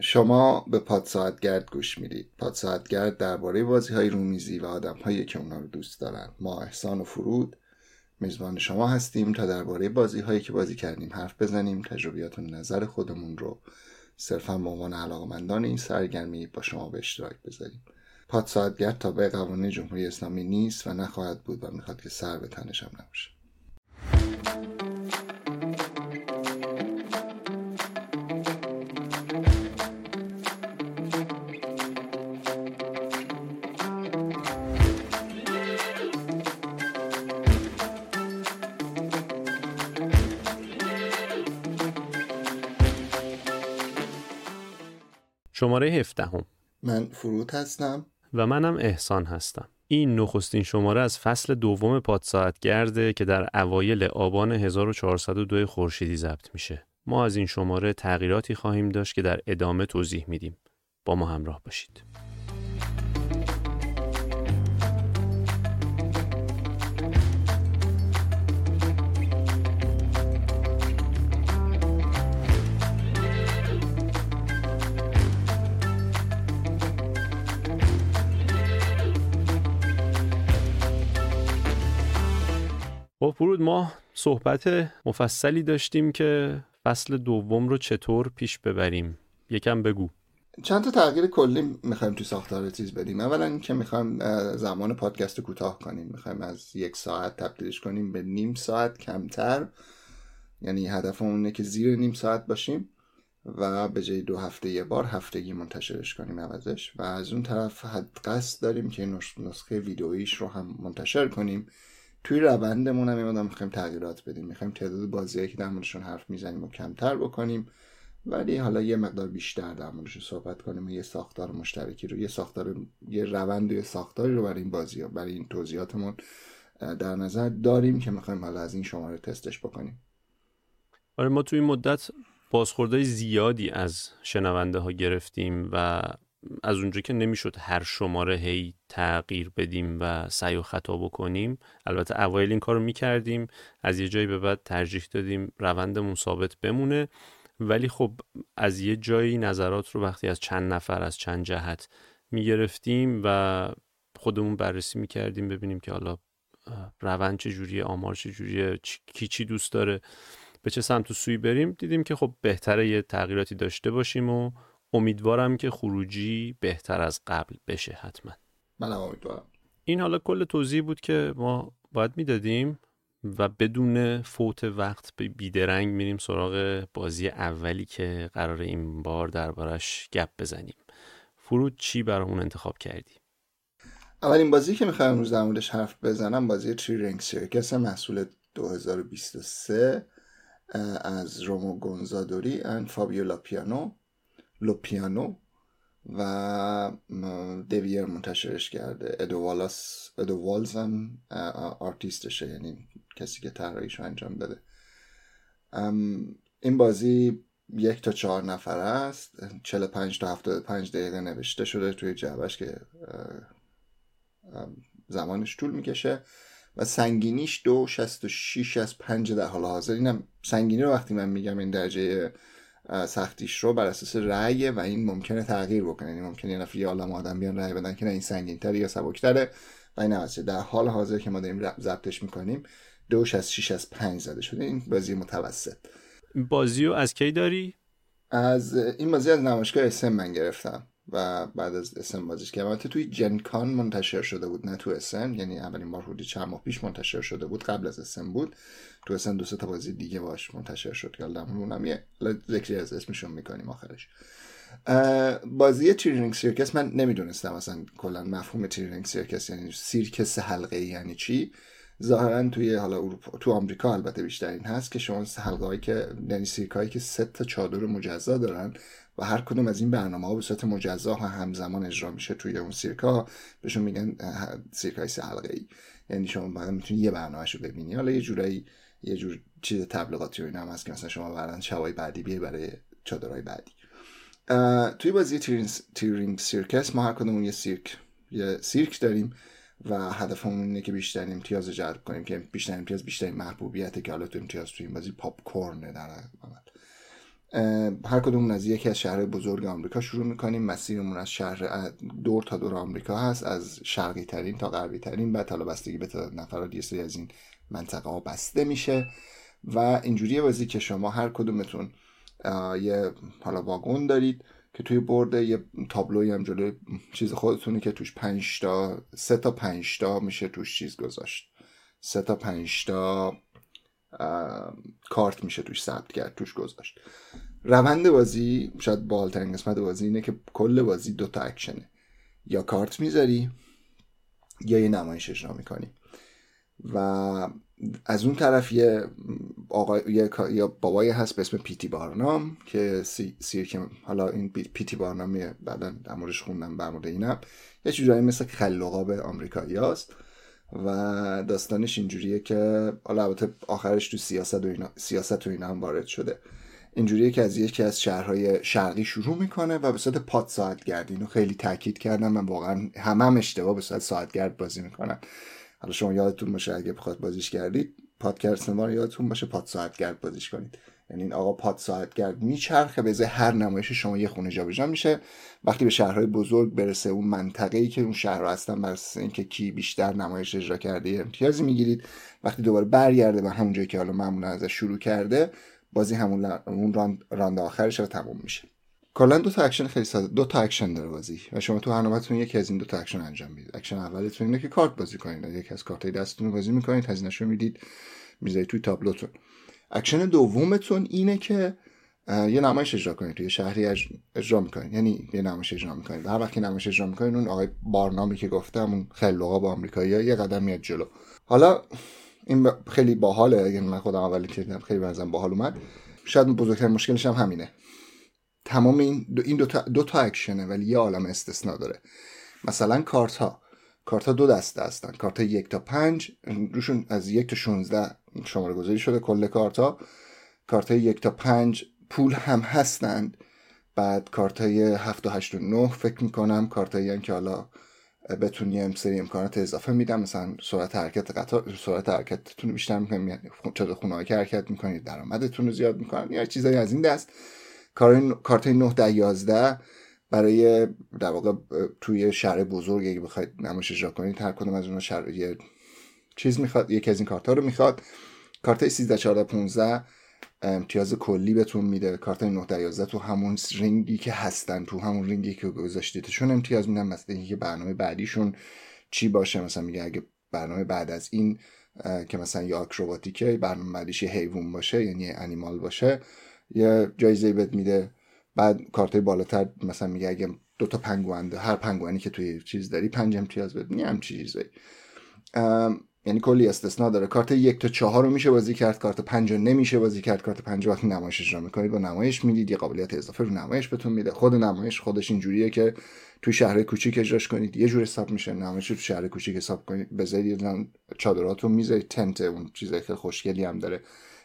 شما به پادساعتگرد گوش می‌دید. پادساعتگرد درباره بازی های رومیزی و آدم هایی که اونا رو دوست دارن. ما احسان و فرود میزبان شما هستیم تا درباره بازی هایی که بازی کردیم حرف بزنیم. تجربیات و نظر خودمون رو صرفا به عنوان علاقمندان این سرگرمی با شما به اشتراک بذاریم. پادساعتگرد تابع قوانین جمهوری اسلامی نیست و نخواهد بود و می‌خواد که سر به تنش هم نباشه. شماره 17 هم. من فرود هستم و منم احسان هستم. این نخستین شماره از فصل دوم پادساعت گرده که در اوایل آبان 1402 خورشیدی ضبط میشه. ما از این شماره تغییراتی خواهیم داشت که در ادامه توضیح میدیم. با ما همراه باشید. فرود ما صحبت مفصلی داشتیم که فصل دوم رو چطور پیش ببریم. یکم بگو. چند تا تغییر کلی می‌خوایم توی ساختار چیز بدیم. اولا اینکه می‌خوایم زمان پادکست کوتاه کنیم. می‌خوایم از یک ساعت تبدیلش کنیم به نیم ساعت کمتر. یعنی هدفمون اینه که زیر نیم ساعت باشیم و به جای دو هفته یه بار هفتگی منتشرش کنیم عوضش. و از اون طرف حد قصد داریم که نسخه ویدئویش رو هم منتشر کنیم. توی روندمون هم یه می‌خوایم تغییرات بدیم. می‌خوایم تعداد بازیهایی که در موردشون حرف می‌زنیم و کمتر بکنیم. ولی حالا یه مقدار بیشتر در موردش صحبت کنیم و یه ساختار مشترکی رو یه ساختار یه روند و یه ساختاری رو برای این بازی ها برای این توضیحاتمون در نظر داریم که می‌خوایم حالا از این شماره تستش بکنیم. آره ما توی این مدت بازخوردهای زیادی از شنونده ها گرفتیم و از اونجا که نمی‌شد هر شماره هی تغییر بدیم و سعی و خطا بکنیم البته اوایل این کار می‌کردیم از یه جایی به بعد ترجیح دادیم روندمون ثابت بمونه. ولی خب از یه جایی نظرات رو وقتی از چند نفر از چند جهت می‌گرفتیم و خودمون بررسی می‌کردیم ببینیم که حالا روند چجوریه آمار چجوریه کی چی دوست داره به چه سمت و سوی بریم. دیدیم که خب بهتره یه تغییراتی داشته باشیم و امیدوارم که خروجی بهتر از قبل بشه حتما. من امیدوارم. این حالا کل توضیح بود که ما باید می‌دادیم و بدون فوت وقت به بیدرنگ میریم سراغ بازی اولی که قرار این بار دربارش گپ بزنیم. فرود چی برامون انتخاب کردی؟ اولین بازی که می‌خوایم امروز در موردش حرف بزنم بازی تری رنگ سیرکس محصول 2023 از رومو گونزادوری ان فابیو لاپیانو لوپیانو و دویر منتشرش کرده. ادوالاس ادوالز هم آرتیستشه یعنی کسی که طراحیش رو انجام داده. این بازی یک تا چهار نفر است. 45 تا 75 دقیقه نوشته شده توی جعبش که زمانش طول می‌کشه. و سنگینیش دو شست و شیش از پنج در حال حاضر اینم سنگینی رو وقتی من میگم این درجه سختیش رو بر اساس رأی و این ممکنه تغییر بکنه. یعنی ممکنه یه نفر یه عالم آدم بیان رأی بدن که نه این سنگینتره یا سبکتره و این نوسته در حال حاضر که ما داریم ضبطش می‌کنیم دوش از 6 از 5 زده شده. این بازی متوسط. بازی رو از کی داری؟ از این بازی از نمایشگاه اسم من گرفتم. و بعد از اسم بازیش کردم البته توی جنکان منتشر شده بود نه تو اسم. یعنی اولین بار حدود چند ماه پیش منتشر شده بود. قبل از اسم بود. تو اسم دو تا بازی دیگه باش منتشر شد. که اونم یه ذکری از اسمشون می‌کنیم آخرش. بازی Three Ring Circus من نمی‌دونستم اصلا کلا مفهوم Three Ring Circus یعنی سیرک سه حلقه یعنی چی. ظاهرا توی حالا اروپا تو آمریکا البته بیشتر این هست که شما حلقه هایی که یعنی سیرک هایی که سه تا چادر مجزا دارن و هر کدوم از این برنامه ها به صورت مجزا و همزمان اجرا میشه توی اون سیرکا. بهشون میگن سیرک های سه حلقه ای یعنی شما بعد می‌تونی یه برنامهشو ببینی. حالا یه جورایی یه جور چیز تبلیغاتی و اینا هم هست که مثلا شما بعدا شبای بعدی بیای برای چادرهای بعدی. توی بازی Three Ring Circus ما هر کدومون یه سیرک یه سیرک داریم و هدفمون اینه که بیشترین امتیاز رو جلب کنیم که بیشترین امتیاز بیشترین محبوبیت که حالا تو امتیاز توی این بازی پاپ کورن در هر کدوم از یکی از شهرهای بزرگ آمریکا شروع می‌کنیم. مسیرمون از شهر دور تا دور آمریکا هست. از شرقی ترین تا غربی ترین بعد حالا بستگی به تعداد نفرات یه سری از این منطقه ها بسته میشه. و اینجوری بازی که شما هر کدومتون یه حالا واگن دارید که توی برده یه تابلوی هم جلوی چیز خودتونه که توش پنج تا سه تا پنج تا میشه توش چیز گذاشت. سه تا پنج تا کارت میشه توش ثبت کرد توش گذاشت. روند بازی شاید بالترین قسمت بازی اینه که کل بازی دو تا اکشنه. یا کارت می‌ذاری یا یه نمایش اجرا می‌کنی. و از اون طرف یه آقای یا بابایی هست به اسم پیتی بارنام که سی... که حالا این پیتی بارنامیه بعدا موردش خوندم در مورد اینم. یه چیزایی مثل خلقاب آمریکایی هست و داستانش اینجوریه که حالا البته آخرش تو سیاست و اینا سیاست و اینا هم وارد شده. اینجوریه که از یکی از شهرهای شرقی شروع می‌کنه و به صورت پاد ساعتگرد اینو خیلی تاکید کردم من واقعا همه هم اشتباه به صورت ساعتگرد بازی می‌کنن. حالا شما یادتون باشه اگه بخواد بازیش کردید پادکست ما یادتون باشه پاد ساعتگرد بازیش کنید. یعنی این آقا پاد ساعتگرد میچرخه به هر نمایش شما یه خونه جابجا میشه. وقتی به شهرهای بزرگ برسه اون منطقه ای که اون شهر هستن بر اینکه کی بیشتر نمایش اجرا کرده امتیازی می‌گیرید. وقتی دوباره برگرده به همون جایی که حالا معمولا ازش شروع کرده بازی همون اون راند آخرش رو تموم میشه. کلا دو تا اکشن خیلی ساده دو تا اکشن داره بازی و شما تو برنامه‌تون یکی از این دو تا اکشن انجام می‌دید. اکشن اولتون اینه که کارت بازی کنید. یکی از کارتای دستتون رو بازی می‌کنید هزینه‌شو می‌دید می‌ذارید توی تابلوتون. اکشن دومتون اینه که یه نمایش اجرا کنید توی شهری اجرا می‌کنید. یعنی یه نمایش اجرا می‌کنید. هر وقتی نمایش اجرا می‌کنید اون آقای بارنامی که گفتم اون خلوقا با آمریکایی یه قدم میاد جلو. حالا این خیلی باحاله. یعنی من خودم اولی که خیلی بنظرم باحال اومد. شاید بزرگترین مشکلش هم همینه. تمام این دو, این دو تا, دو تا اکشنه ولی یه عالم استثنا داره. مثلا کارت ها کارت دو دسته هستن. کارت یک تا پنج روشون از یک تا 16 شماره گذاری شده کل کارت ها کارت یک تا پنج پول هم هستند بعد کارت های هفت و هشت و نه فکر می‌کنم. کارت هایی که حالا بتونی یه سری امکانات اضافه میدم. مثلا سرعت حرکت قطار سرعت حرکتتون بیشتر می‌کنید. یعنی چه خونه که حرکت می‌کنید. درآمدتون رو زیاد می‌کنن. یا چیزایی از این دست. کارت 9 در 11 برای در واقع توی شهر بزرگ اگه بخواید نمایش اجرا کنید هر کدوم از اونها شهر یه چیز می‌خواد یکی از این کارت رو می‌خواد. کارت 13 14 15 امتیاز کلی بهتون میده. کارت 9 در 11 تو همون رینگی که هستن تو همون رینگی که گذاشتیدشون امتیاز میدن. مثلا اینکه برنامه بعدیشون چی باشه؟ مثلا میگه اگه برنامه بعد از این که مثلا یا آکروباتیکه برنامه بعدیش حیوان باشه یعنی انیمال باشه یه جایزه بهت میده. بعد کارت بالاتر مثلا میگه اگه دو تا پنگوان هر پنگوانی که توی چیز داری پنج امتیاز میگه هم چیزی یعنی کلی استثنا داره. کارت یک تا چهار رو میشه بازی کرد کارت پنج رو نمیشه بازی کرد. کارت پنج وقتی نمایش اجرا می‌کنید با نمایش می‌دید. یه قابلیت اضافه رو نمایش بهتون میده. خود نمایش خودش اینجوریه که توی شهر کوچیک اجراش کنید. یه جور حساب میشه. نمایش تو شهر کوچیک حساب کنید. بذارید چادراتون می‌ذارید تنت اون چیزایی که خوشگلی هم داره.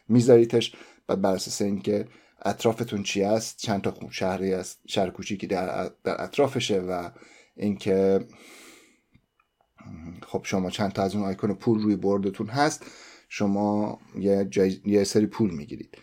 میذاریدش. بعد بر اساس اینکه اطرافتون چی است؟ چند تا شهری است شهر کوچیکی در, در اطرافشه و اینکه خب شما چند تا از اون آیکون پول روی بردتون هست شما یه, یه سری پول می‌گیرید.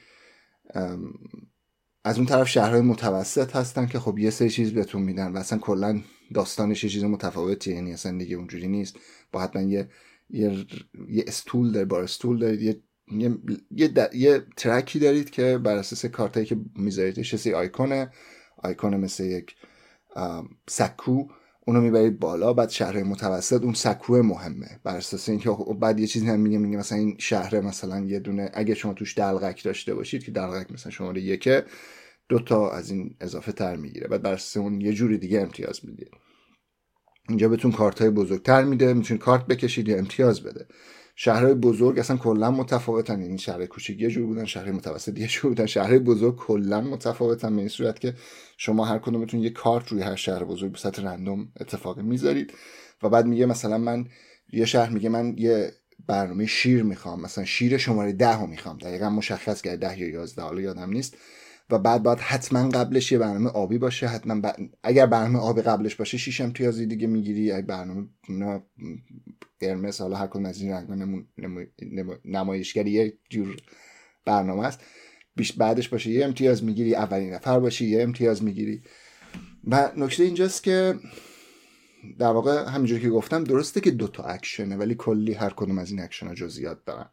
از اون طرف شهرهای متوسط هستن که خب یه سری چیز بهتون میدن و اصلا کلا داستانش یه چیز متفاوتیه یعنی اصلا دیگه اونجوری نیست. با حتما یه یه, یه استول دارید بار استول دارید یه یه, یه, یه ترکی دارید که بر اساس کارتایی که می‌ذارید چه آیکونه. آیکون مثل یک سکو. اونو می‌برید بالا بعد شهر متوسط. اون سکو مهمه. بر اساس اینکه بعد یه چیزی هم میگه میگه مثلا این شهر مثلا یه دونه اگه شما توش دلغک داشته باشید که دلغک مثلا شماره یکه دو تا از این اضافه تر می‌گیره. بعد بر اساس اون یه جوری دیگه امتیاز میده اینجا بهتون کارت های بزرگتر میده. می‌تونید کارت بکشید یا امتیاز بده. شهرهای بزرگ اصلا کلا متفاوتن. این یعنی شهر کوچیک یه جور بودن شهر متوسط یه جور بودن. شهرهای بزرگ کلا متفاوتن به این صورت که شما هر کدومتون یه کارت روی هر شهر بزرگ به صورت رندوم اتفاق می‌ذارید. و بعد میگه مثلا من یه شهر میگه من یه برنامه شیر می‌خوام. مثلا شیر شماره ده رو می‌خوام. دقیقا مشخص کرد ده یا یازده حالا یادم نیست. و بعد باید حتما قبلش یه برنامه آبی باشه حتما اگر برنامه آبی قبلش باشه شیش امتیازی دیگه می‌گیری اگر برنامه قرمز حالا هر کدوم از این رنگ نمایشگری یه جور برنامه است بیش بعدش باشه یه امتیاز می‌گیری اولین نفر باشی یه امتیاز می‌گیری. و نکته اینجاست که در واقع همینجوری که گفتم درسته که دوتا اکشنه ولی کلی هر کدوم از این اکشن ها جزئیات دارن.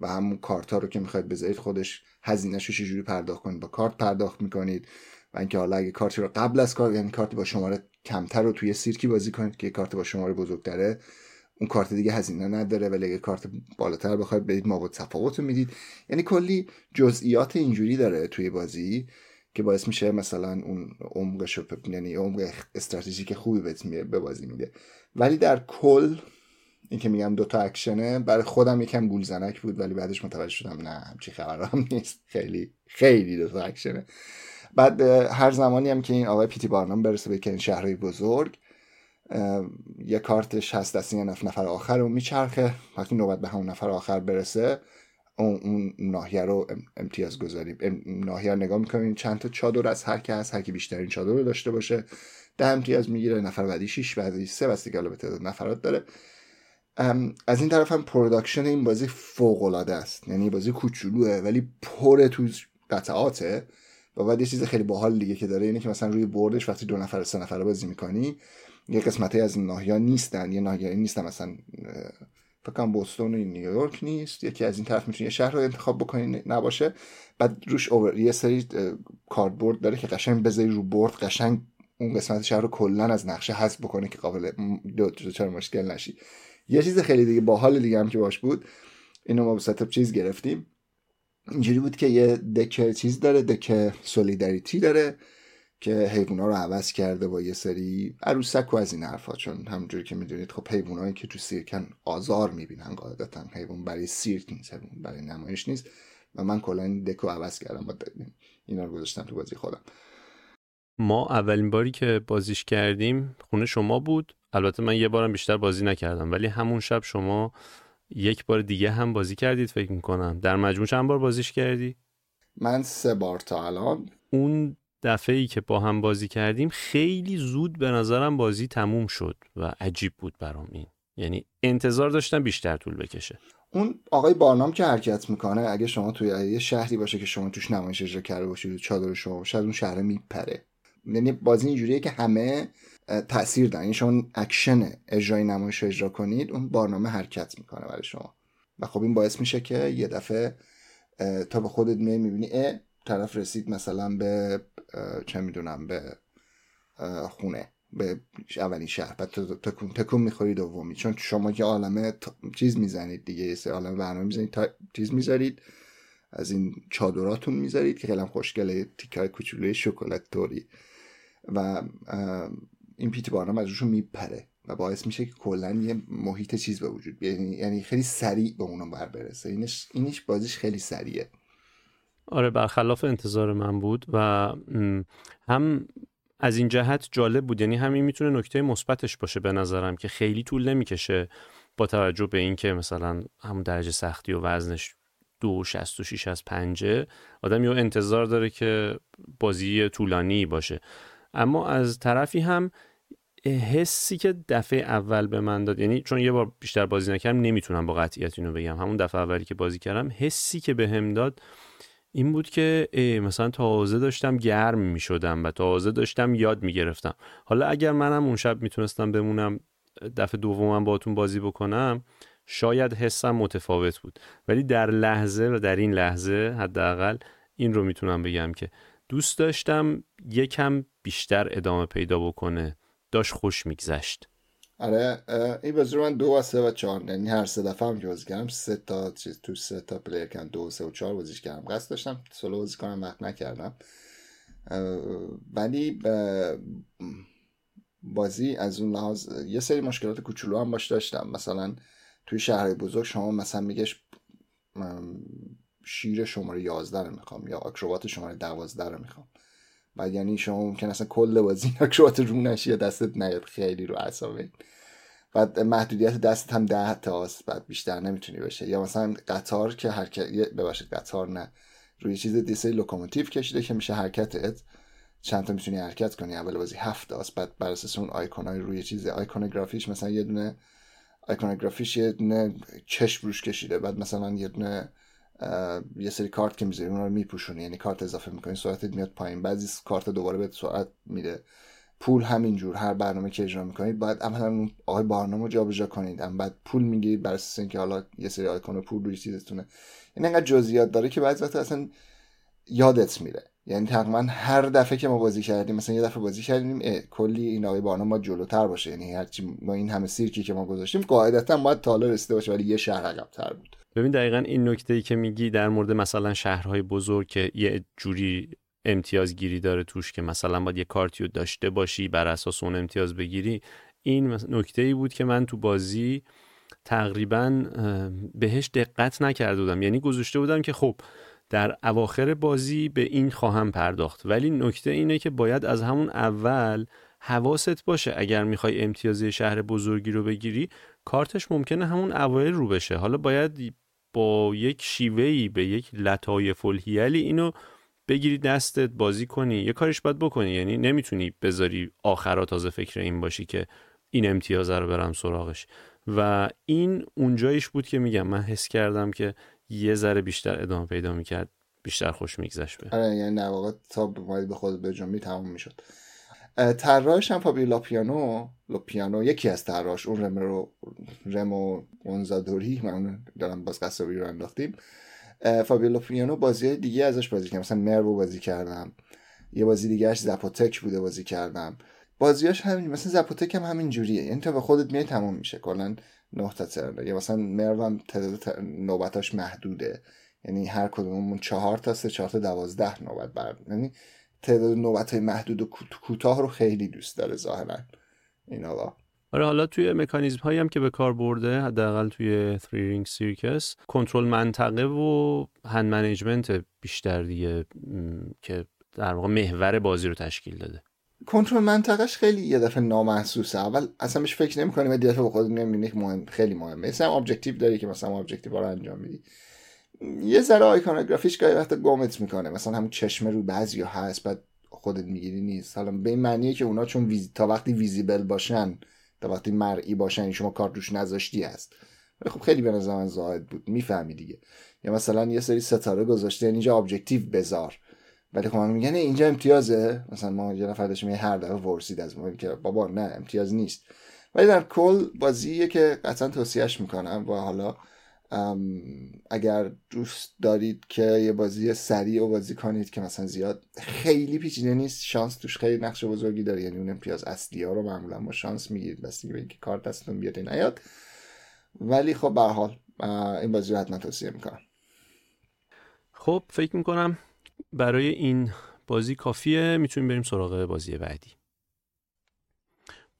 و همون کارت ها رو که می‌خواید بذارید خودش هزینهش رو چجوری پرداخت کنید با کارت پرداخت می‌کنید و اینکه حالا اگه کارتی رو قبل از کار یعنی کارتی با شماره کمتر رو توی سیرکی بازی کنید که کارت با شماره بزرگتره اون کارت دیگه هزینه نداره ولی اگه کارت بالاتر بخواید بدید ما تفاوت رو می‌دید. یعنی کلی جزئیات اینجوری داره توی بازی که باعث میشه مثلا اون عمقش یعنی عمق استراتژیک خوبی بهت به بازی میده. ولی در کل این که میگم دوتا اکشنه برای خودم یکم گولزنک بود ولی بعدش متوجه شدم نه همچی خبرم نیست. خیلی خیلی دوتا اکشنه. بعد هر زمانی هم که این آقای پیتی بارنام برسه به این شهرهای بزرگ یه کارتش هست دست یه نفر آخر رو میچرخه. وقتی نوبت به همون نفر آخر برسه اون, اون ناحیه رو امتیاز گذاریم ناحیه رو نگاه می‌کنیم چند تا چادر از هر هست هر کی بیشترین چادر رو داشته باشه ده امتیاز می‌گیره نفر بعدی 6 بعدی 3 بسته که به تعداد نفرات داره. از این طرف هم production این بازی فوق العاده است. یعنی بازی کوچولوه ولی پر تو قطعاته. و بعد یه چیز خیلی باحال دیگه که داره اینه که مثلا روی board ش وقتی دو نفر سه نفره بازی می‌کنی یه قسمتی از این نیستن. یه ناحیه نیستن مثلا فکر بوستون و نیویورک نیست. یکی از این طرف می‌تونی یه شهر رو انتخاب بکنی نباشه. بعد روش over یه سری کاردبورد داره که قشنگ بذاری رو برد قشنگ اون قسمت شهر رو کلا از نقشه حذف بکنه که قابل دو چرا مشکل نشی. یه چیز خیلی دیگه باحال دیگه هم که باش بود اینو ما ستاپ چیز گرفتیم. اینجوری بود که یه دک چیز داره دک سولیداریتی داره که حیوونا رو عوض کرده با یه سری عروسک و از این حرفا. چون همونجوری که می‌دونید خب حیوانایی که تو سیرکن آزار می‌بینن قاعدتا حیوان برای سیرک نیست برای نمایش نیست. و من کلا این دکو عوض کردم با اینا رو گذاشتم تو بازی خودم. ما اولین باری که بازیش کردیم خونه شما بود. البته من یه بارم بیشتر بازی نکردم ولی همون شب شما یک بار دیگه هم بازی کردید فکر می‌کنم. در مجموع چند بار بازیش کردی؟ من سه بار تا الان. اون دفعه ای که با هم بازی کردیم خیلی زود به نظرم بازی تموم شد و عجیب بود برام این. یعنی انتظار داشتم بیشتر طول بکشه. اون آقای بارنام که حرکت می‌کنه اگه شما توی یه شهری باشه که شما توش نمایش اجرا کرده باشید چادر شما از اون شهر میپره. یعنی بازی اینجوریه که همه تاثیر دارن یعنی شما اکشن اجرای نمایش اجرا کنید اون بارنام حرکت می‌کنه برای شما. و خب این باعث میشه که یه دفعه تا به خودت می می‌بینی اه طرف رسید مثلا به چه می‌دونم به خونه به اولین شهر. بعد تکون تکون می‌خوری دومی. چون شما که عالمه چیز می‌زنید دیگه یه عالمه برنامه می‌زنید تا چیز می‌ذارید. از این چادراتون می‌ذارید که خیلی خوشگله تیکای کوچولوی شکلات توری و این پیتی بارنام از روشون میپره و باعث میشه که کلا یه محیط چیز به وجود بیاد. یعنی-, یعنی خیلی سریع به اونو بر برسه. اینش اینش بازیش خیلی سریعه. آره برخلاف انتظار من بود و هم از این جهت جالب بود. یعنی همین می‌تونه نکته مثبتش باشه به نظرم که خیلی طول نمی‌کشه با توجه به اینکه مثلا همون درجه سختی و وزنش دو شست و شیش از پنجه آدم یا انتظار داره که بازی طولانی باشه. اما از طرفی هم حسی که دفعه اول به من داد یعنی چون یه بار بیشتر بازی نکردم نمی‌تونم با قطعیت اینو بگم. همون دفعه اولی که بازی کردم حسی که به هم داد این بود که مثلا تازه داشتم گرم می شدم و تازه داشتم یاد می گرفتم حالا اگر منم اون شب می‌تونستم بمونم دفعه دومم باتون بازی بکنم شاید حسم متفاوت بود. ولی در لحظه و در این لحظه حداقل این رو می‌تونم بگم که دوست داشتم یکم بیشتر ادامه پیدا بکنه. داشت خوش میگذشت. آره این بازی رو من دو و سه و چهار یعنی هر سه دفعه هم که بازی کردم سه تا چیز تو سه تا پلیر کردم دو و سه و چهار بازیش کردم. قصد داشتم سولو بازی کنم وقت نکردم. ولی بازی از اون لحاظ یه سری مشکلات کوچولو هم باش داشتم. مثلا توی شهر بزرگ شما مثلا میگش شیر شماره 11 رو می‌خوام یا اکروبات شماره 12 رو می‌خوام. بعد یعنی شما ممکن اصلا کل بازی اکروبات رو نشی یا دستت نیاد خیلی رو اعصابه. بعد محدودیت دست هم ده تاست بعد بیشتر نمی‌تونی بشه. یا مثلا قطار که حرکت ببخشید قطار نه. روی چیز دیسه لوکوموتیو کشیده که میشه حرکتت. چند تا می‌تونی حرکت کنی؟ اول بازی هفت است بعد بر اساس اون آیکونای روی چیز iconography ش مثلا یه دونه iconography ش یه دونه چشم روش کشیده. بعد مثلا یه دونه یه سری کارت که می‌ذاری اونا رو میپوشونی. یعنی کارت اضافه می‌کنی سرعتت میاد پایین. بعضی کارت دوباره بهت سرعت میده. پول همینجور هر برنامه که اجرا می‌کنید. باید عملا آقای بارنام رو جابجا کنید. هم بعد پول می‌گیرید بر اساس اینکه حالا یه سری آیکون پول روی چیزتونه. این یعنی انقدر جزئیات داره که بعضی وقت اصلا یادت میره. یعنی تقریبا هر دفعه که ما بازی کردیم مثلا یه دفعه بازی کردیم کلی این آقای برنامه ما جلوتر باشه. یعنی هرچی ما این همه سیرکی که ما گذاشتیم قاعدتا باید تالا رسیده باشه ولی یه شهر عقب‌تر بود. ببین دقیقا این نکته ای که میگی در مورد مثلا شهرهای بزرگ که یه جوری امتیازگیری داره توش که مثلا باید یه کارتیو داشته باشی بر اساس اون امتیاز بگیری این نکته ای بود که من تو بازی تقریبا بهش دقت نکرده بودم. یعنی گذاشته بودم که خب در اواخر بازی به این خواهم پرداخت. ولی نکته اینه که باید از همون اول حواست باشه اگر می‌خوای امتیازی شهر بزرگی رو بگیری کارتش ممکنه همون اوایل رو بشه. حالا باید با یک شیوهی به یک لطایف الهیلی اینو بگیری دستت بازی کنی. یه کارش باید بکنی. یعنی نمی‌تونی بذاری آخرا تازه فکر این باشی که این امتیاز رو برم سراغش. و این اونجایش بود که میگم من حس کردم که یه ذره بیشتر ادامه پیدا می‌کرد بیشتر خوش میگذشت به. آره یعنی در واقع تا به خود به جنبی تموم می‌شد. طراحش هم فابیو لاپیانو لاپیانو یکی از طراحش اون رم رو رمو اونزادوری من دارم باز قصابی رو انداختیم. فابیو لاپیانو بازی دیگه ازش بازی کردم. مثلا مرو بازی کردم. یه بازی دیگه اش Zapotec بوده بازی کردم. بازیاش همین مثلا Zapotec هم همین جوریه. یعنی تا به خودت میای تموم میشه. کلا نه تا یا مثلا Merv هم تعداد نوبتاش محدوده. یعنی هر کدوممون چهار تا سه چهار تا دوازده نوبت بر یعنی تعداد نوبت های محدود و کوتاه رو خیلی دوست داره ظاهرا. این آقا. آره حالا توی مکانیزم هایی هم که به کار برده حداقل توی 3 Ring Circus کنترل منطقه و hand management بیشتر دیگه که در واقع محور بازی رو تشکیل داده. کنترل منطقهش خیلی یه دفعه نامحسوسه. اول اصلا بهش فکر نمی‌کنی و دفعه به خود نمی‌بینی مهم خیلی مهمه. مثلا objective داری که مثلا objective رو انجام میدی. یه ذره iconography ش گاهی وقت گمت می‌کنه. مثلا همون چشمه رو بعضی هست بعد خودت می‌گیری نیست. حالا به این معنیه که اونا چون vis... تا وقتی visible باشن تا وقتی مرئی باشن شما کارت روش نذاشتی هست. خب خیلی به نظر من زائد بود. می‌فهمی دیگه. یا مثلا یه سری ستاره گذاشته اینجا objective بذار. ولی خب من میگن اینجا امتیازه. مثلا ما یه نفر داشتیم هر دفعه می‌پرسید از ما. که بابا نه امتیاز نیست. ولی در کل بازیه که قطعا توصیهش می‌کنم و حالا اگر دوست دارید که یه بازی سریع و بازی کنید که مثلا زیاد خیلی پیچیده نیست شانس توش خیلی نقش بزرگی داره. یعنی اون امتیاز اصلی ها رو معمولا با شانس می‌گیرید. بس به اینکه کارت دستتون بیاد نیاد. ولی خب به حال این بازی رو حتما توصیه می‌کنم. خب فکر می‌کنم برای این بازی کافیه. می‌تونیم بریم سراغ بازی بعدی.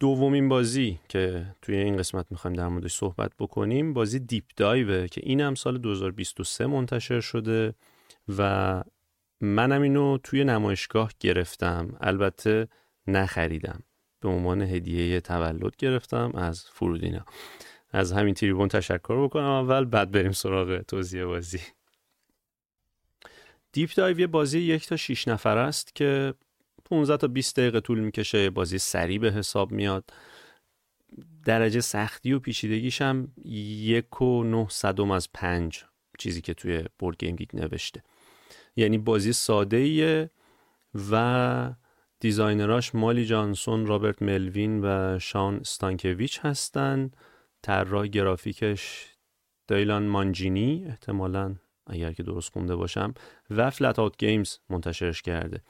دومین بازی که توی این قسمت می‌خوایم در موردش صحبت بکنیم بازی دیپ دایوه که این هم سال 2023 منتشر شده و منم اینو توی نمایشگاه گرفتم. البته نخریدم. به عنوان هدیه تولد گرفتم از فرودینا. از همین تریبون تشکر بکنم اول بعد بریم سراغ توضیح بازی. Deep Dive یه بازی یک تا 6 نفر است که 15 تا 20 دقیقه طول می‌کشه بازی سریع به حساب میاد. درجه سختی و پیچیدگیش هم یک و نه صدم از پنج چیزی که توی BoardGameGeek نوشته. یعنی بازی ساده ایه و designer هاش مالی جانسون، رابرت ملوین و شان ستانکویچ هستن. طراح گرافیکش دیلان مانجینی احتمالا اگر که درست خونده باشم و Flat Out Games منتشرش کرده.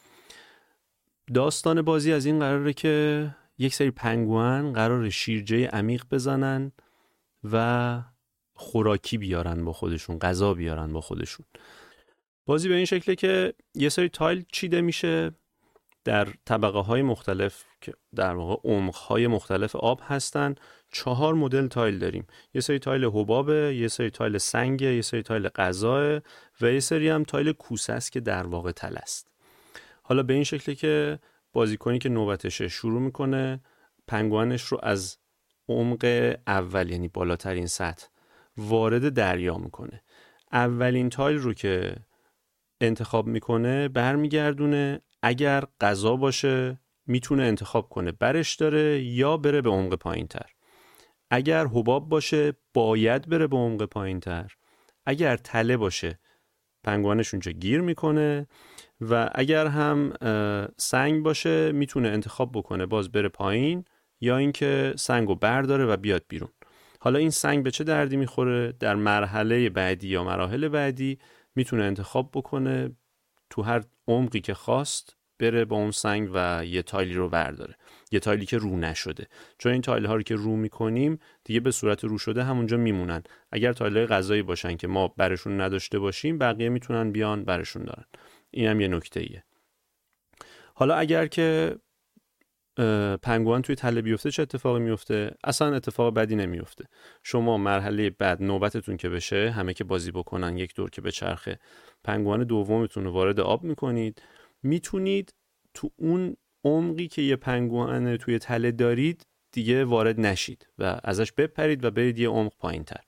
داستان بازی از این قراره که یک سری پنگوئن قرار شیرجه عمیق بزنن و خوراکی بیارن با خودشون غذا بیارن با خودشون. بازی به این شکله که یه سری tile چیده میشه در طبقه های مختلف که در واقع عمق های مختلف آب هستن. چهار مدل tile داریم. یه سری tile حبابه یه سری tile سنگ یه سری tile غذا و یه سری هم tile کوسه است که در واقع تله است. حالا به این شکلی که بازیکنی که نوبتشه شروع می‌کنه پنگوئنش رو از عمق اول یعنی بالاترین سطح وارد دریا می‌کنه. اولین تایل رو که انتخاب می‌کنه برمیگردونه. اگر غذا باشه می‌تونه انتخاب کنه برش داره یا بره به عمق پایین تر اگر حباب باشه باید بره به عمق پایین تر اگر تله باشه پنگوانش اونجا گیر می‌کنه. و اگر هم سنگ باشه می‌تونه انتخاب بکنه باز بره پایین یا اینکه سنگ رو برداره و بیاد بیرون. حالا این سنگ به چه دردی می‌خوره؟ در مرحله بعدی یا مراحل بعدی می‌تونه انتخاب بکنه تو هر عمقی که خواست بره با اون سنگ و یه tile ی رو برداره. یه tile ی که رو نشده. چون این tile ها رو که رو می‌کنیم دیگه به صورت رو شده همونجا میمونن. اگر tile های غذایی باشن که ما برشون نداشته باشیم بقیه می‌تونن بیان برشون دارن. این هم یه نکته ایه حالا اگر که پنگوان توی تله بیفته چه اتفاقی میفته؟ اصلا اتفاق بدی نمیفته. شما مرحله بعد نوبتتون که بشه همه که بازی بکنن یک دور که به چرخه پنگوان دومتون رو وارد آب می‌کنید. می‌تونید تو اون عمقی که یه پنگوان توی تله دارید دیگه وارد نشید و ازش بپرید و برید یه عمق پایین تر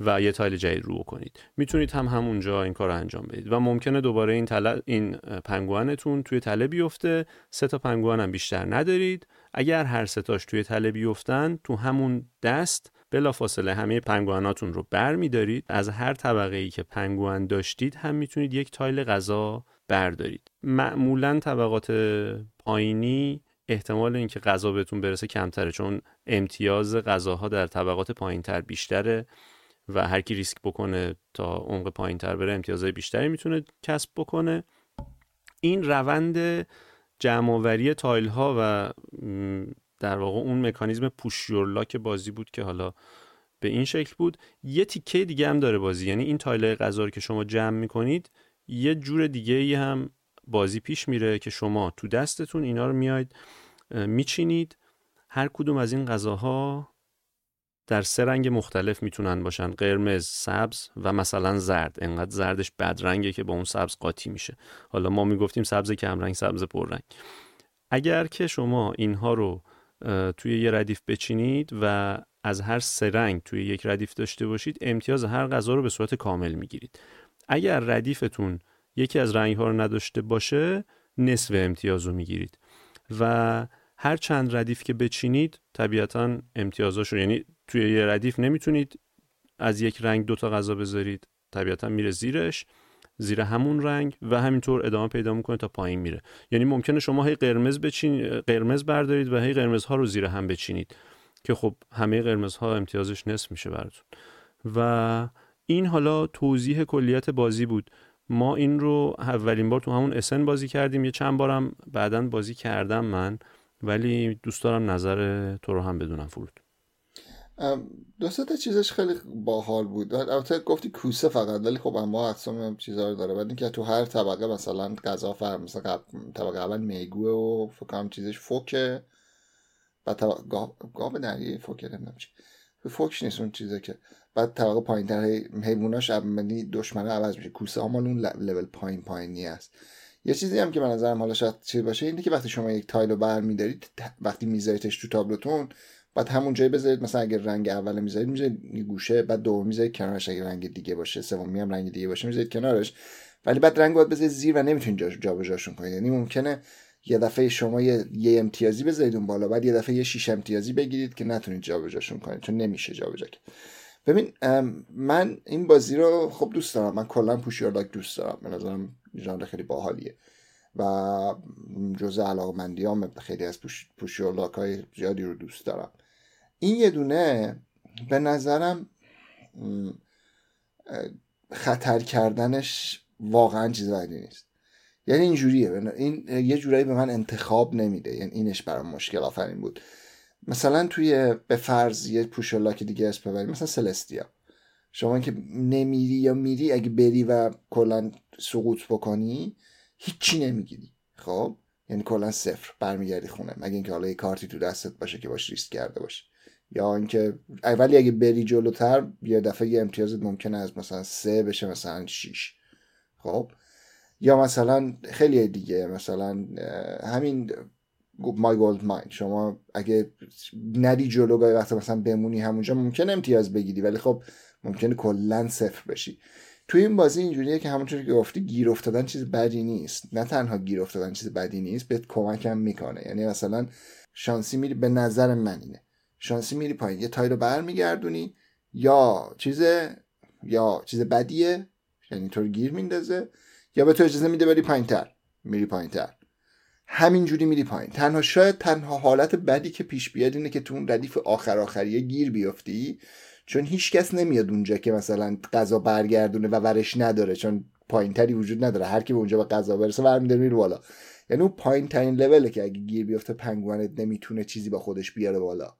و یه تایل جدید رو کنید می‌تونید هم همونجا این کار رو انجام بدید. و ممکنه دوباره این تله این پنگوانتون توی تله بیفته. سه تا پنگوان هم بیشتر ندارید. اگر هر ستاش توی تله بیفتن تو همون دست بلافاصله همه پنگواناتون رو بر میدارید از هر طبقه ای که پنگوان داشتید هم می‌تونید یک تایل غذا بردارید. معمولا طبقات پایینی احتمال اینکه غذا بهتون برسه کمتره چون امتیاز غذاها در طبقات پایینتر بیشتره. و هر کی ریسک بکنه تا عمق پایین تر بره امتیازهای بیشتری می‌تونه کسب بکنه. این روند جمع‌آوری tile ها و در واقع اون مکانیزم push your luck بازی بود که حالا به این شکل بود. یه تیکه دیگه هم داره بازی یعنی این tile غذا که شما جمع می‌کنید یه جور دیگه هم بازی پیش میره که شما تو دستتون اینا رو میاید میچینید. هر کدوم از این غذاها در سه رنگ مختلف می‌تونن باشن. قرمز، سبز و مثلا زرد. انقدر زردش بدرنگه که با اون سبز قاطی میشه. حالا ما می‌گفتیم سبز کمرنگ سبز پررنگ. اگر که شما اینها رو توی یه ردیف بچینید و از هر سه رنگ توی یک ردیف داشته باشید امتیاز هر غذا رو به صورت کامل می‌گیرید. اگر ردیفتون یکی از رنگ ها رو نداشته باشه نصف امتیاز رو می‌گیرید. و هر چند ردیف که بچینید طبیعتا امتیازاش رو یعنی توی یه ردیف نمی‌تونید از یک رنگ دوتا غذا بذارید. طبیعتا میره زیرش زیر همون رنگ و همینطور ادامه پیدا می‌کنه تا پایین میره. یعنی ممکنه شما هی قرمز بچین قرمز بردارید و هی قرمزها رو زیر هم بچینید که خب همه قرمزها امتیازش نصف میشه براتون. و این حالا توضیح کلیت بازی بود. ما این رو اولین بار تو همون اسن بازی کردیم. یه چند بارم بعدا بازی کردم من ولی دوست دارم نظر تو رو هم بدونم فرود. دو تا چیزش خیلی باحال بود. البته گفتی کوسه فقط ولی خب اما اقسام چیزا رو داره. بعد اینکه تو هر طبقه مثلا غذا فرم مثلا طبقه اول میگوه و فکر کنم چیزش فوکه. بعد طبقه گاب دریایی فوکه نمی‌دونم چی. فوکش نیست اون چیزه که. بعد طبقه پایین تر حیواناش یعنی دشمنه عوض میشه. کوسه ها مال اون لول پایین پایینی است. یه چیزی هم که به نظرم حالا شاید چیز باشه اینه که وقتی شما یک تایل رو برمیدارید وقتی میذاریدش تو تابلوتون بعد همون جایی بذارید مثلا اگر رنگ اول می‌ذارید می‌ذارید گوشه بعد دوم می‌ذارید کنارش اگر رنگ دیگه باشه سومی هم رنگ دیگه باشه می‌ذارید کنارش. ولی بعد رنگ باید بذارید زیر و نمی‌تونید جابجاشون کنید. یعنی ممکنه یه دفعه شما یه, یه امتیازی بذارید اون بالا بعد یه دفعه یه شیش امتیازی بگیرید که نتونید جابجاشون کنید چون نمیشه جابجا کرد. ببین من این بازی رو خب دوست دارم. من کلا پوشیارلاک دوست دارم. به نظرم ژانر خیلی باحالیه. و جزء علاقمندیام خیلی از پوش, های زیادی رو دوست دارم. این یه دونه به نظرم خطر کردنش واقعا چیز بدی نیست. یعنی اینجوریه. این یه جورایی به من انتخاب نمیده. یعنی اینش برام مشکل آفرین بود. مثلا توی به فرض یه پوشلاک دیگه اسم ببریم مثلا سلستیا. شما که نمیری یا میری اگه بری و کلا سقوط بکنی هیچی نمی‌گیری. خب؟ یعنی کلا صفر. برمیگردی خونه. مگه اینکه حالا یه کارتی تو دستت باشه که باش ریسک کرده باشه یا اینکه اولی اگه بری جلوتر یه دفعه یه امتیازت ممکنه از مثلا سه بشه مثلا شیش. خب؟ یا مثلا خیلی دیگه مثلا همین مای گولد ماین شما اگه ندی جلو گاهی وقت مثلا بمونی همونجا ممکن امتیاز بگیری ولی خب ممکنه کلا صفر بشی. توی این بازی اینجوریه که همونطور که گفتی گیر افتادن چیز بدی نیست. نه تنها گیر افتادن چیز بدی نیست بهت کمکم می‌کنه. یعنی مثلا شانسی میری به نظر من اینه. شانسی میری پایین. یه تای رو برمیگردونی. یا چیز یا چیز بدیه یعنی تو گیر میندازه. یا به تو اجازه میده بری پایینتر. میری پایینتر. همینجوری میری پایین. تنها شاید تنها حالت بدی که پیش بیاد اینه که تو اون ردیف آخر آخریه گیر بیفتی. چون هیچکس نمیاد اونجا که مثلا غذا برگردونه و ورش نداره. چون پایینتری وجود نداره. هر کی به اونجا به غذا برسه ور میره بالا. یعنی اون پایین ترین لوله که اگه گیر بیفته پنگوانت نمی‌تونه چیزی با خودش بیاره بالا.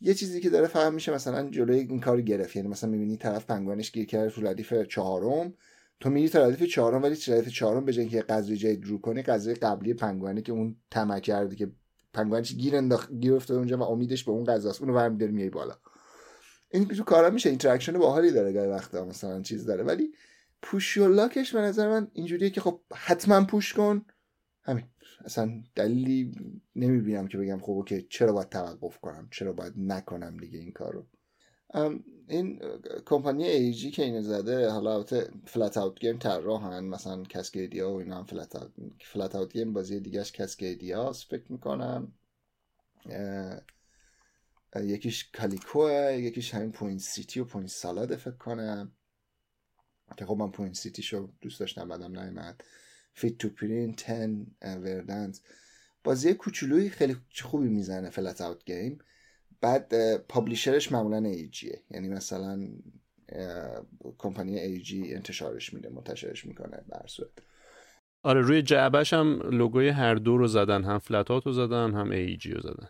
یه چیزی که داره فهم میشه مثلا جلوی این کار گرفت. یعنی مثلا می‌بینی طرف پنگوانش گیر کرده تو ردیف چهارم. تو میری تا ردیف چهارم ولی ردیف چهارم به که غذای جدید رو کنی غذای قبلی پنگوانه که اون طمع کرده که پنگوانش گیر انداخت گیر افتاده اونجا و امیدش به اون غذاست اونو برمی داره میای بالا. این تو کارا میشه. interaction باحالی داره گاهی وقتا مثلا چیز داره. ولی push your luck ش به نظر من اینجوریه که خب حتما push کن. همین. اصلا دلیلی نمی‌بینم که بگم خب که چرا باید توقف کنم؟ چرا باید نکنم دیگه این کارو؟ این کمپانی AEG که اینو زده حالا البته Flatout Games طراحن مثلا Cascadia و اینا هم Flatout Flatout Games بازی دیگهش Cascadia فکر می‌کنم. یکیش Calico ه یکیش همین Point City و Point Salad فکر کنم. که خب من Point City شو دوست داشتم بدم نیومد. Fit to Print and Verdant بازی کوچولوی خیلی خوبی می‌زنه Flatout Games بعد publisher ش معمولا AEG ه یعنی مثلا کمپانی AEG انتشارش میده منتشرش می‌کنه به هر صورت. آره روی جعبش هم لوگوی هر دو رو زدن هم Flatout رو زدن هم AEG رو زدن.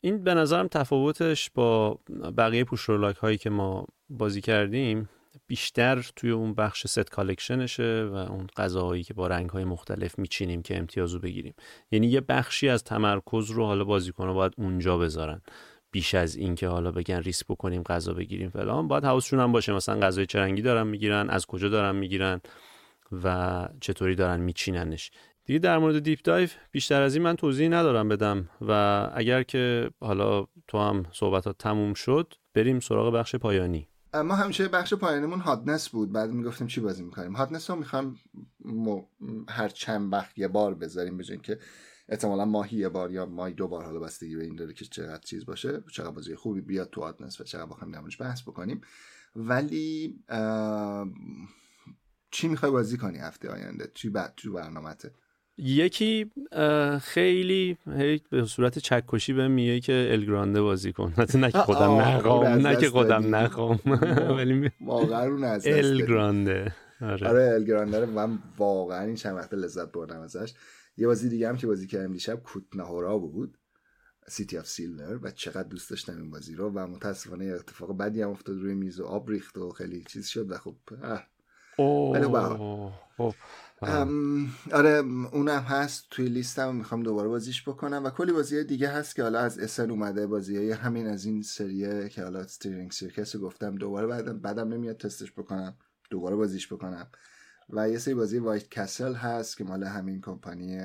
این به نظرم تفاوتش با بقیه پوشرولاک هایی که ما بازی کردیم بیشتر توی اون بخش ست کالکشنشه و اون غذاهایی که با رنگ های مختلف میچینیم که امتیازو بگیریم. یعنی یه بخشی از تمرکز رو حالا بازیکن‌ها باید اونجا بذارن. بیش از این که حالا بگن ریسک بکنیم غذا بگیریم فلان. باید حواسشون هم باشه. مثلا غذای رنگی دارن می‌گیرن از کجا دارن می‌گیرن و چطوری دارن میچیننش. دیگه در مورد Deep Dive بیشتر از این من توضیح ندارم بدم و اگر که حالا تو هم صحبتات تموم شد بریم سراغ بخش پایانی. ما همیشه بخش پایانیمون hotness بود. بعد می‌گفتیم چی بازی می‌کنیم. hotness رو می‌خوام هر چند وقت یه بار بذاریم بجن که احتمالا ماهی یه بار یا ماهی دو بار حالا بستگی به این داره که چقدر چیز باشه چقدر بازی خوبی بیاد تو hotness و چقدر بخوایم نمونش بحث بکنیم. ولی چی می‌خوای بازی کنی هفته آینده؟ چی بعد؟ تو برنامهته یکی خیلی به صورت چکشی به میگه که El Grande بازی کن. نه که خودم نخوام نه که خودم نخوام. ولی واقعا رو El Grande آره. آره El Grande رو من واقعا این چند وقت لذت بردم ازش. یه بازی دیگه هم که بازی کردم دیشب Kutná Hora بود. City of Silver و چقدر دوست داشتم این بازی رو و متاسفانه اتفاق بدی هم افتاد روی میز و آب ریخت و خیلی چیز شد و خب ولی آره. اونم هست. توی لیستم می‌خوام دوباره بازیش بکنم و کلی بازی دیگه هست که حالا از اسن اومده. بازی های همین از این سریه که حالا ستیرینگ سیرکس گفتم. دوباره بدم بدم نمیاد تستش بکنم. دوباره بازیش بکنم. و یه سری بازی White Castle هست که مال همین کمپانی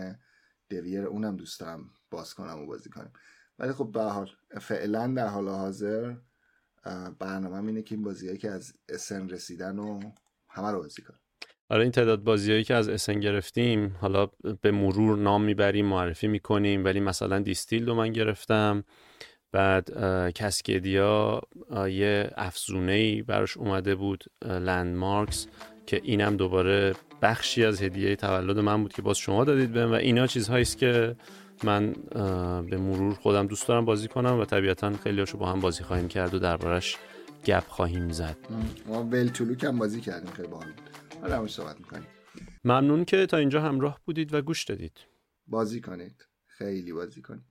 Devir اونم دوست دارم باز کنم و بازی کنیم. ولی خب به حال فعلا در حال حاضر برنامه اینه که این بازیهایی که از اسن رسیدن و همه رو بازی کنم. آره این تعداد بازیایی که از اسن گرفتیم حالا به مرور نام می‌بریم معرفی می‌کنیم ولی مثلا دیستیل رو من گرفتم. بعد کسکدیا یه افزونه ای براش اومده بود لندمارکس که اینم دوباره بخشی از هدیه تولد من بود که باز شما دادید بهم و اینا چیزهایی است که من به مرور خودم دوست دارم بازی کنم و طبیعتا خیلی هاشو با هم بازی خواهیم کرد و دربارش گپ خواهیم زد. ما ولتولوک هم بازی کردیم خیلی باحال همش صحبت می‌کنیم. ممنون که تا اینجا همراه بودید و گوش دادید. بازی کنید. خیلی بازی کنید.